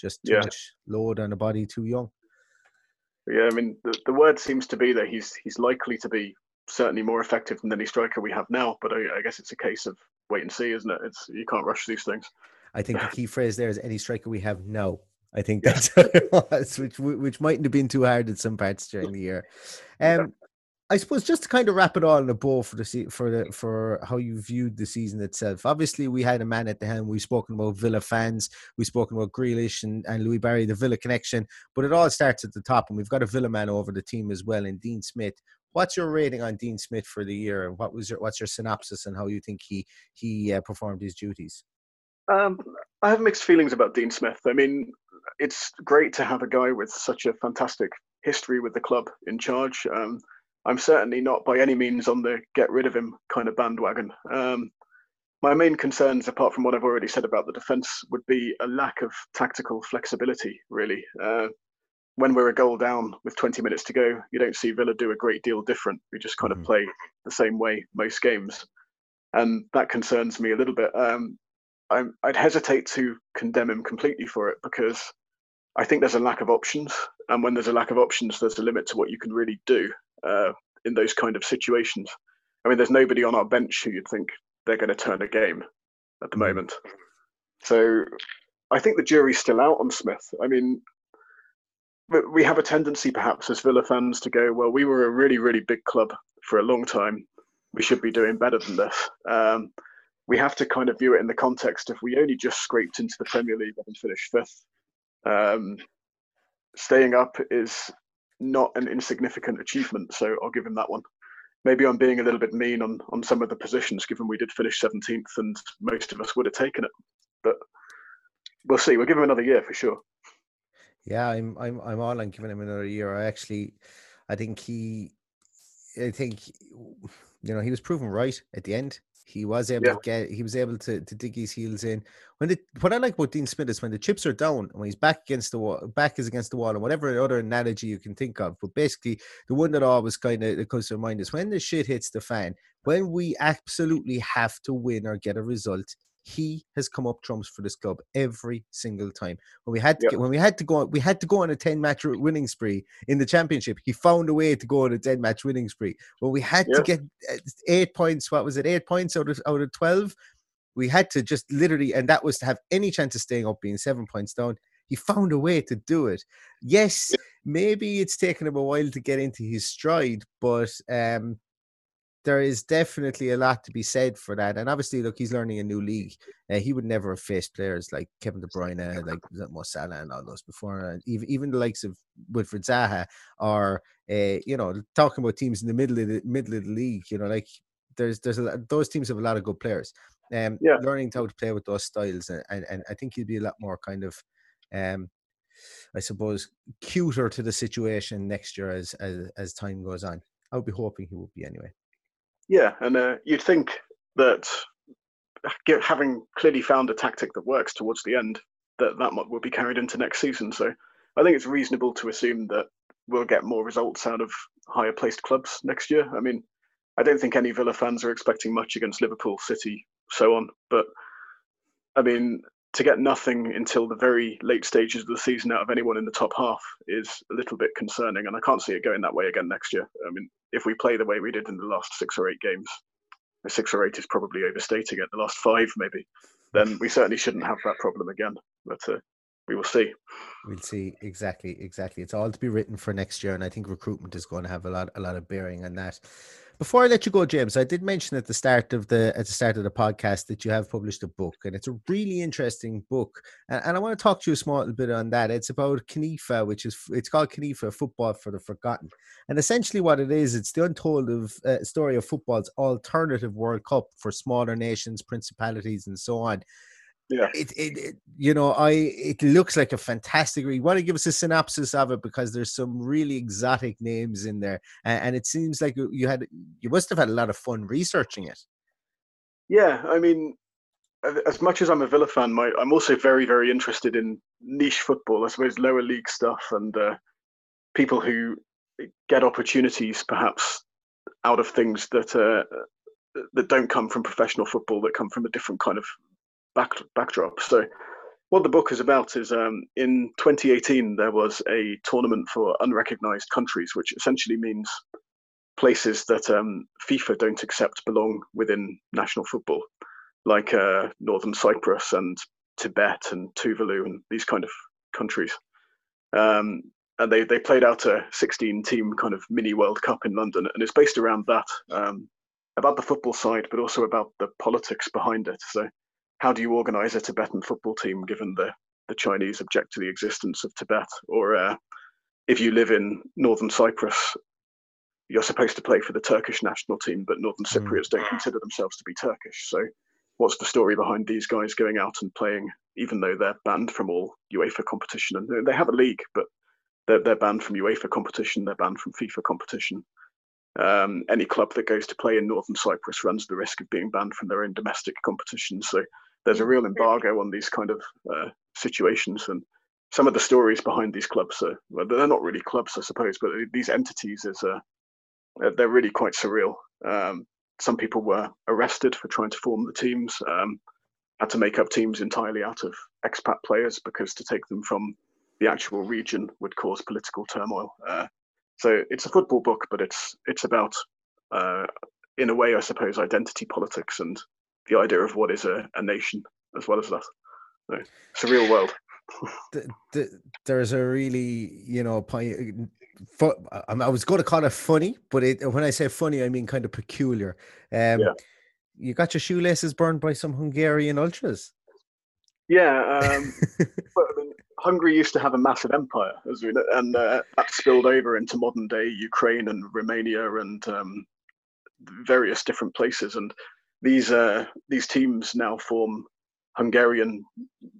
just too yeah. much load on a body, too young. Yeah, I mean, the, the word seems to be that he's he's likely to be certainly more effective than any striker we have now. But I, I guess it's a case of wait and see, isn't it? It's you can't rush these things. I think the key phrase there is any striker we have now. I think that's what it was, which which mightn't have been too hard in some parts during the year. Um, I suppose just to kind of wrap it all in a bow for the for the for how you viewed the season itself. Obviously, we had a man at the helm. We've spoken about Villa fans. We've spoken about Grealish and, and Louis Barry, the Villa connection. But it all starts at the top, and we've got a Villa man over the team as well, and Dean Smith. What's your rating on Dean Smith for the year, and what was your what's your synopsis and how you think he he uh, performed his duties? Um, I have mixed feelings about Dean Smith. I mean, it's great to have a guy with such a fantastic history with the club in charge. Um, I'm certainly not by any means on the get rid of him kind of bandwagon. Um, my main concerns, apart from what I've already said about the defence, would be a lack of tactical flexibility, really. Uh, when we're a goal down with 20 minutes to go, you don't see Villa do a great deal different. We just kind mm-hmm. of play the same way most games. And that concerns me a little bit. Um, I'm, I'd hesitate to condemn him completely for it because I think there's a lack of options, and when there's a lack of options, there's a limit to what you can really do uh, in those kind of situations. I mean, there's nobody on our bench who you'd think they're going to turn a game at the mm. moment. So I think the jury's still out on Smith. I mean, we have a tendency perhaps as Villa fans to go, well, we were a really, really big club for a long time. We should be doing better than this. Um, we have to kind of view it in the context if we only just scraped into the Premier League and finished fifth. Um, staying up is not an insignificant achievement, so I'll give him that one. Maybe I'm being a little bit mean on on some of the positions, given we did finish 17th and most of us would have taken it. But we'll see. We'll give him another year for sure. Yeah, I'm I'm I'm all on giving him another year. I actually, I think he, I think, you know, he was proven right at the end. He was able yeah. to get. He was able to, to dig his heels in. When the what I like about Dean Smith is when the chips are down, when he's back against the wall, back is against the wall, and whatever other analogy you can think of. But basically, the one that always kind of comes to mind is when the shit hits the fan. When we absolutely have to win or get a result, he has come up trumps for this club every single time. When we had to yep. get, when we had to go we had to go on a 10 match winning spree in the championship. He found a way to go on a 10 match winning spree. When we had yep. to get uh, 8 points, what was it? 8 points out of out of 12. We had to just literally and that was to have any chance of staying up being 7 points down. He found a way to do it. Yes, yep. maybe it's taken him a while to get into his stride, but um there is definitely a lot to be said for that. And obviously, look, he's learning a new league. Uh, he would never have faced players like Kevin De Bruyne, like Mo Salah, and all those before. And even even the likes of Wilfried Zaha, or uh, you know, talking about teams in the middle of the middle of the league. You know, like there's there's a those teams have a lot of good players. Um, yeah. learning how to play with those styles, and, and, and I think he'll be a lot more kind of um, I suppose, cuter to the situation next year as as, as time goes on. I would be hoping he would be anyway. Yeah, and uh, you'd think that having clearly found a tactic that works towards the end, that that will be carried into next season. So I think it's reasonable to assume that we'll get more results out of higher placed clubs next year. I mean, I don't think any Villa fans are expecting much against Liverpool, City, so on. But I mean, to get nothing until the very late stages of the season out of anyone in the top half is a little bit concerning, and I can't see it going that way again next year. I mean, if we play the way we did in the last six or eight games, six or eight is probably overstating it. The last five, maybe, then we certainly shouldn't have that problem again. But uh, we will see. We'll see exactly, exactly. It's all to be written for next year, and I think recruitment is going to have a lot, a lot of bearing on that. Before I let you go, James, I did mention at the start of the at the start of the podcast that you have published a book, and it's a really interesting book. And, and I want to talk to you a small bit on that. It's about CONIFA, which is it's called CONIFA Football for the Forgotten, and essentially what it is, it's the untold of uh, story of football's alternative World Cup for smaller nations, principalities, and so on yeah. It, it, it, you know i it looks like a fantastic you want to give us a synopsis of it? Because there's some really exotic names in there and, and, it seems like you had you must have had a lot of fun researching it. Yeah i mean as much as i'm a villa fan my, i'm also very very interested in niche football i suppose lower league stuff and uh, people who get opportunities perhaps out of things that uh, that don't come from professional football that come from a different kind of back, backdrop. So, what the book is about is um, in 2018 there was a tournament for unrecognized countries, which essentially means places that um, FIFA don't accept belong within national football, like uh, Northern Cyprus and Tibet and Tuvalu and these kind of countries. Um, and they, they played out a 16 team kind of mini World Cup in London, and it's based around that, um, about the football side, but also about the politics behind it. So how do you organize a Tibetan football team given the, the Chinese object to the existence of Tibet? Or uh, if you live in northern Cyprus, you're supposed to play for the Turkish national team, but northern mm. Cypriots don't consider themselves to be Turkish. So, what's the story behind these guys going out and playing, even though they're banned from all UEFA competition? And they have a league, but they're, they're banned from UEFA competition, they're banned from FIFA competition. Um, any club that goes to play in northern Cyprus runs the risk of being banned from their own domestic competition. So, there's a real embargo on these kind of uh, situations and some of the stories behind these clubs are well, they're not really clubs i suppose but these entities is uh, they're really quite surreal um, some people were arrested for trying to form the teams um, had to make up teams entirely out of expat players because to take them from the actual region would cause political turmoil. Uh, so it's a football book, but it's it's about, uh, in a way, I suppose, identity politics and the idea of what is a, a nation as well as that. So, it's a real world. the, the, there's a really, you know, I was going to call it funny, but it, when I say funny, I mean kind of peculiar. Um, yeah. You got your shoelaces burned by some Hungarian ultras. Yeah, um, but, I mean, Hungary used to have a massive empire, as we know, and uh, that spilled over into modern day Ukraine and Romania and um, various different places. And these uh, these teams now form Hungarian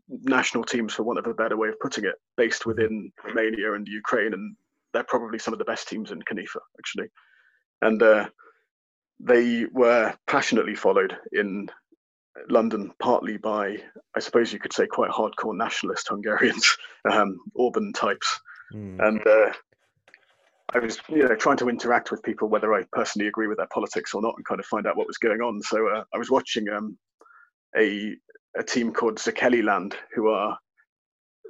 national teams, for want of a better way of putting it, based mm-hmm. within Romania and Ukraine, and they're probably some of the best teams in CONIFA, actually. And uh, they were passionately followed in London, partly by, I suppose you could say, quite hardcore nationalist Hungarians, um, Orban types. Mm. And uh, I was, you know, trying to interact with people, whether I personally agree with their politics or not, and kind of find out what was going on. So uh, I was watching um, a a team called Land, who are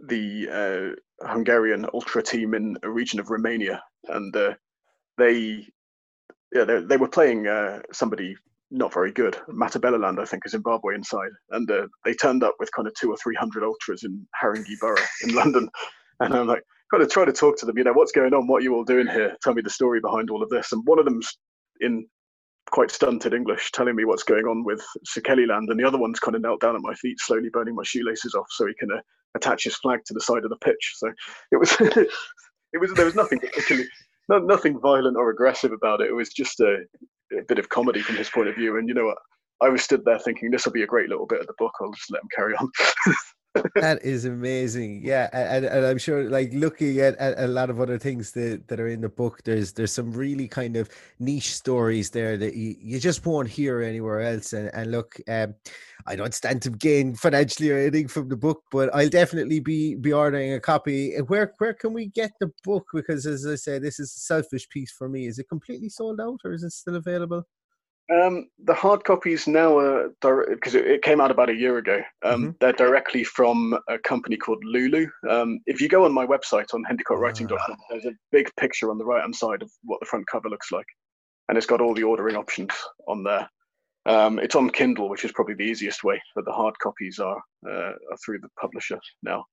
the uh, Hungarian ultra team in a region of Romania, and uh, they, yeah, they, they were playing uh, somebody not very good, Matabeleland, I think, a Zimbabwean side, and uh, they turned up with kind of two or three hundred ultras in Haringey Borough in London, and I'm like, kind of try to talk to them, you know, what's going on, what are you all doing here? Tell me the story behind all of this, and one of them's in quite stunted English, telling me what's going on with Land, and the other one's kind of knelt down at my feet, slowly burning my shoelaces off so he can uh, attach his flag to the side of the pitch. So it was, it was there was nothing particularly, no, nothing violent or aggressive about it. It was just a, a, bit of comedy from his point of view. And you know what? I was stood there thinking this will be a great little bit of the book. I'll just let him carry on. that is amazing yeah and, and i'm sure like looking at, at, a lot of other things that, that are in the book there's there's some really kind of niche stories there that you, you just won't hear anywhere else and, and look um, i don't stand to gain financially or anything from the book but i'll definitely be be ordering a copy. Where where can we get the book? Because as i say this is a selfish piece for me. Is it completely sold out or is it still available um, the hard copies now are because it, it, came out about a year ago. Um, mm-hmm. They're directly from a company called Lulu. Um, if you go on my website on hendicottwriting.com, uh. there's a big picture on the right hand side of what the front cover looks like, and it's got all the ordering options on there. Um, it's on Kindle, which is probably the easiest way, but the hard copies are, uh, are through the publisher now.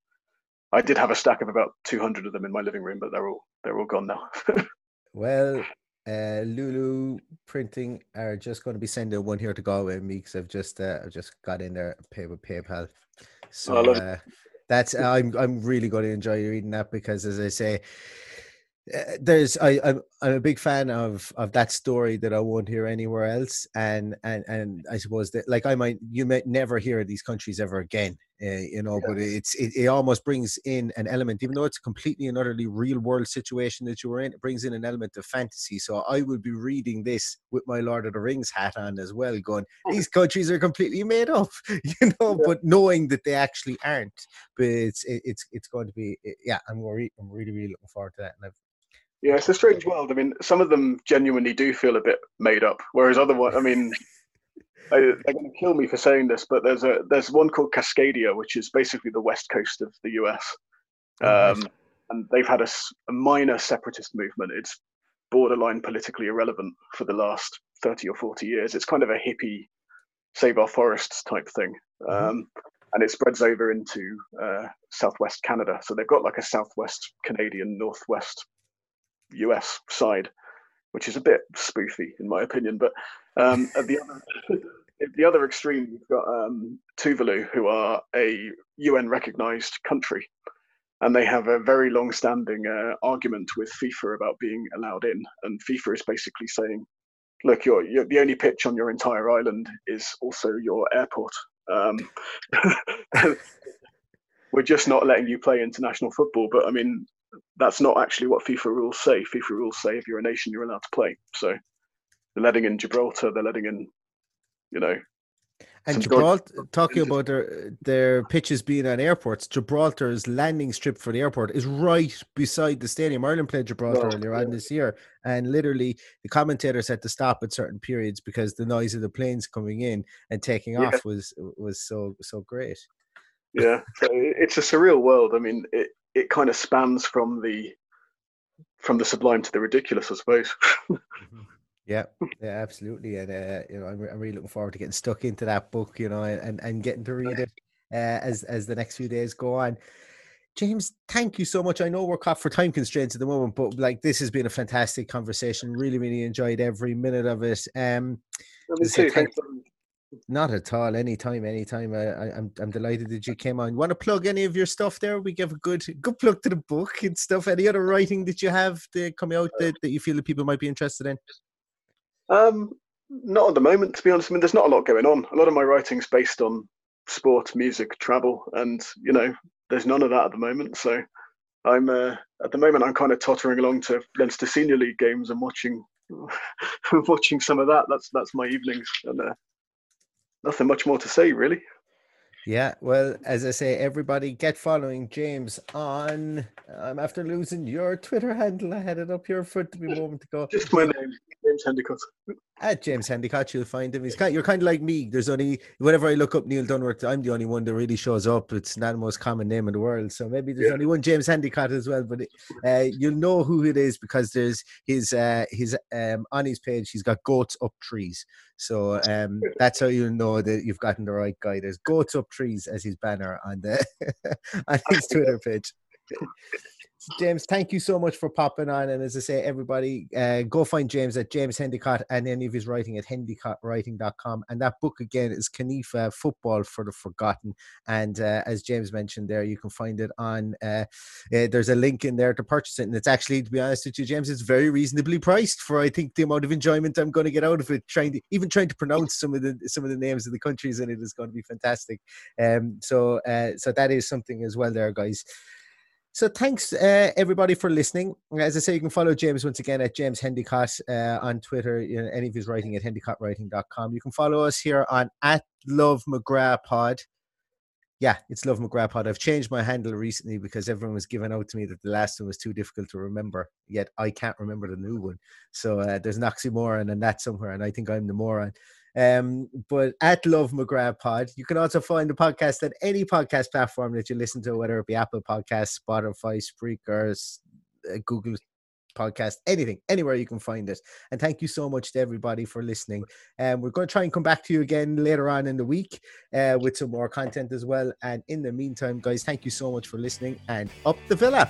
I did have a stack of about 200 of them in my living room, but they're all they're all gone now. well, uh, Lulu Printing are just going to be sending one here to Galway me because I've just uh, I've just got in there pay with PayPal. So oh, uh, that's I'm I'm really going to enjoy reading that because as I say, uh, there's I I'm, I'm a big fan of of that story that I won't hear anywhere else, and and and I suppose that like I might you might never hear these countries ever again, uh, you know, yeah. but it's it, it almost brings in an element, even though it's completely and utterly real world situation that you were in, it brings in an element of fantasy. So I would be reading this with my Lord of the Rings hat on as well, going these countries are completely made up, you know, yeah. but knowing that they actually aren't. But it's it, it's it's going to be yeah, I'm really I'm really really looking forward to that, and I've yeah, it's a strange world. I mean, some of them genuinely do feel a bit made up, whereas other ones, I mean, I, they're going to kill me for saying this, but there's a there's one called Cascadia, which is basically the west coast of the US, oh, um, and they've had a, a, minor separatist movement. It's borderline politically irrelevant for the last thirty or forty years. It's kind of a hippie save our forests type thing. Mm-hmm. Um, and it spreads over into uh, southwest Canada. So they've got like a southwest Canadian, northwest US side, which is a bit spoofy in my opinion. But um, at the other the other extreme, you've got um, Tuvalu, who are a UN recognized country, and they have a very long-standing uh, argument with FIFA about being allowed in. And FIFA is basically saying, "Look, you're, you're the only pitch on your entire island is also your airport." Um, we're just not letting you play international football. But I mean, that's not actually what FIFA rules say. FIFA rules say if you're a nation, you're allowed to play. So they're letting in Gibraltar, they're letting in, you know. And Gibraltar, talking about their their pitches being on airports, Gibraltar's landing strip for the airport is right beside the stadium. Ireland played Gibraltar earlier on this year, and literally the commentators had to stop at certain periods because the noise of the planes coming in and taking yeah. off was was so so great. Yeah, so it's a surreal world. I mean, it it kind of spans from the from the sublime to the ridiculous, I suppose. Mm-hmm. Yeah, yeah, absolutely, and uh, you know, I'm, I'm really looking forward to getting stuck into that book, you know, and and getting to read it uh, as as the next few days go on. James, thank you so much. I know we're caught for time constraints at the moment, but like this has been a fantastic conversation. Really, really enjoyed every minute of it. Um, me too. Thank, not at all. Anytime, anytime. I, I, I'm I'm delighted that you came on. Want to plug any of your stuff there? We give a good good plug to the book and stuff. Any other writing that you have that coming out that, that you feel that people might be interested in? Um, not at the moment, to be honest. I mean, there's not a lot going on. A lot of my writing's based on sport, music, travel, and you know, there's none of that at the moment. So, I'm uh, at the moment I'm kind of tottering along to Leinster Senior League games and watching watching some of that. That's that's my evenings, and uh, nothing much more to say really. Yeah, well, as I say, everybody get following James on. I'm after losing your Twitter handle. I had it up here for a moment ago. Just my name, James Hendicott. At James Hendicott, you'll find him. He's kind. You're kind of like me. There's only whenever I look up Neil Dunworth, I'm the only one that really shows up. It's not the most common name in the world, so maybe there's yeah. only one James Hendicott as well. But uh, you'll know who it is because there's his uh, his um, on his page. He's got goats up trees, so um, that's how you know that you've gotten the right guy. There's goats up trees as his banner on the on his Twitter page. James, thank you so much for popping on. And as I say, everybody, uh, go find James at James Hendicott and any of his writing at hendicottwriting.com. And that book again is CONIFA Football for the Forgotten. And uh, as James mentioned there, you can find it on, uh, uh, there's a link in there to purchase it. And it's actually, to be honest with you, James, it's very reasonably priced for, I think, the amount of enjoyment I'm going to get out of it. Trying to, even trying to pronounce some of the, some of the names of the countries in it is going to be fantastic. Um, so, uh, so that is something as well there, guys. So thanks uh, everybody for listening. As I say, you can follow James once again at James Hendicott uh, on Twitter. You know, any of his writing at hendicottwriting.com. You can follow us here on at Love McGrath Pod. Yeah, it's Love McGrath Pod. I've changed my handle recently because everyone was giving out to me that the last one was too difficult to remember. Yet I can't remember the new one. So uh, there's an oxymoron and that somewhere, and I think I'm the moron. Um, but at Love McGrath Pod, you can also find the podcast at any podcast platform that you listen to, whether it be Apple Podcasts, Spotify, Spreaker, uh, Google podcast, anything, anywhere you can find it. And thank you so much to everybody for listening. And um, we're going to try and come back to you again later on in the week uh, with some more content as well. And in the meantime, guys, thank you so much for listening and up the villa.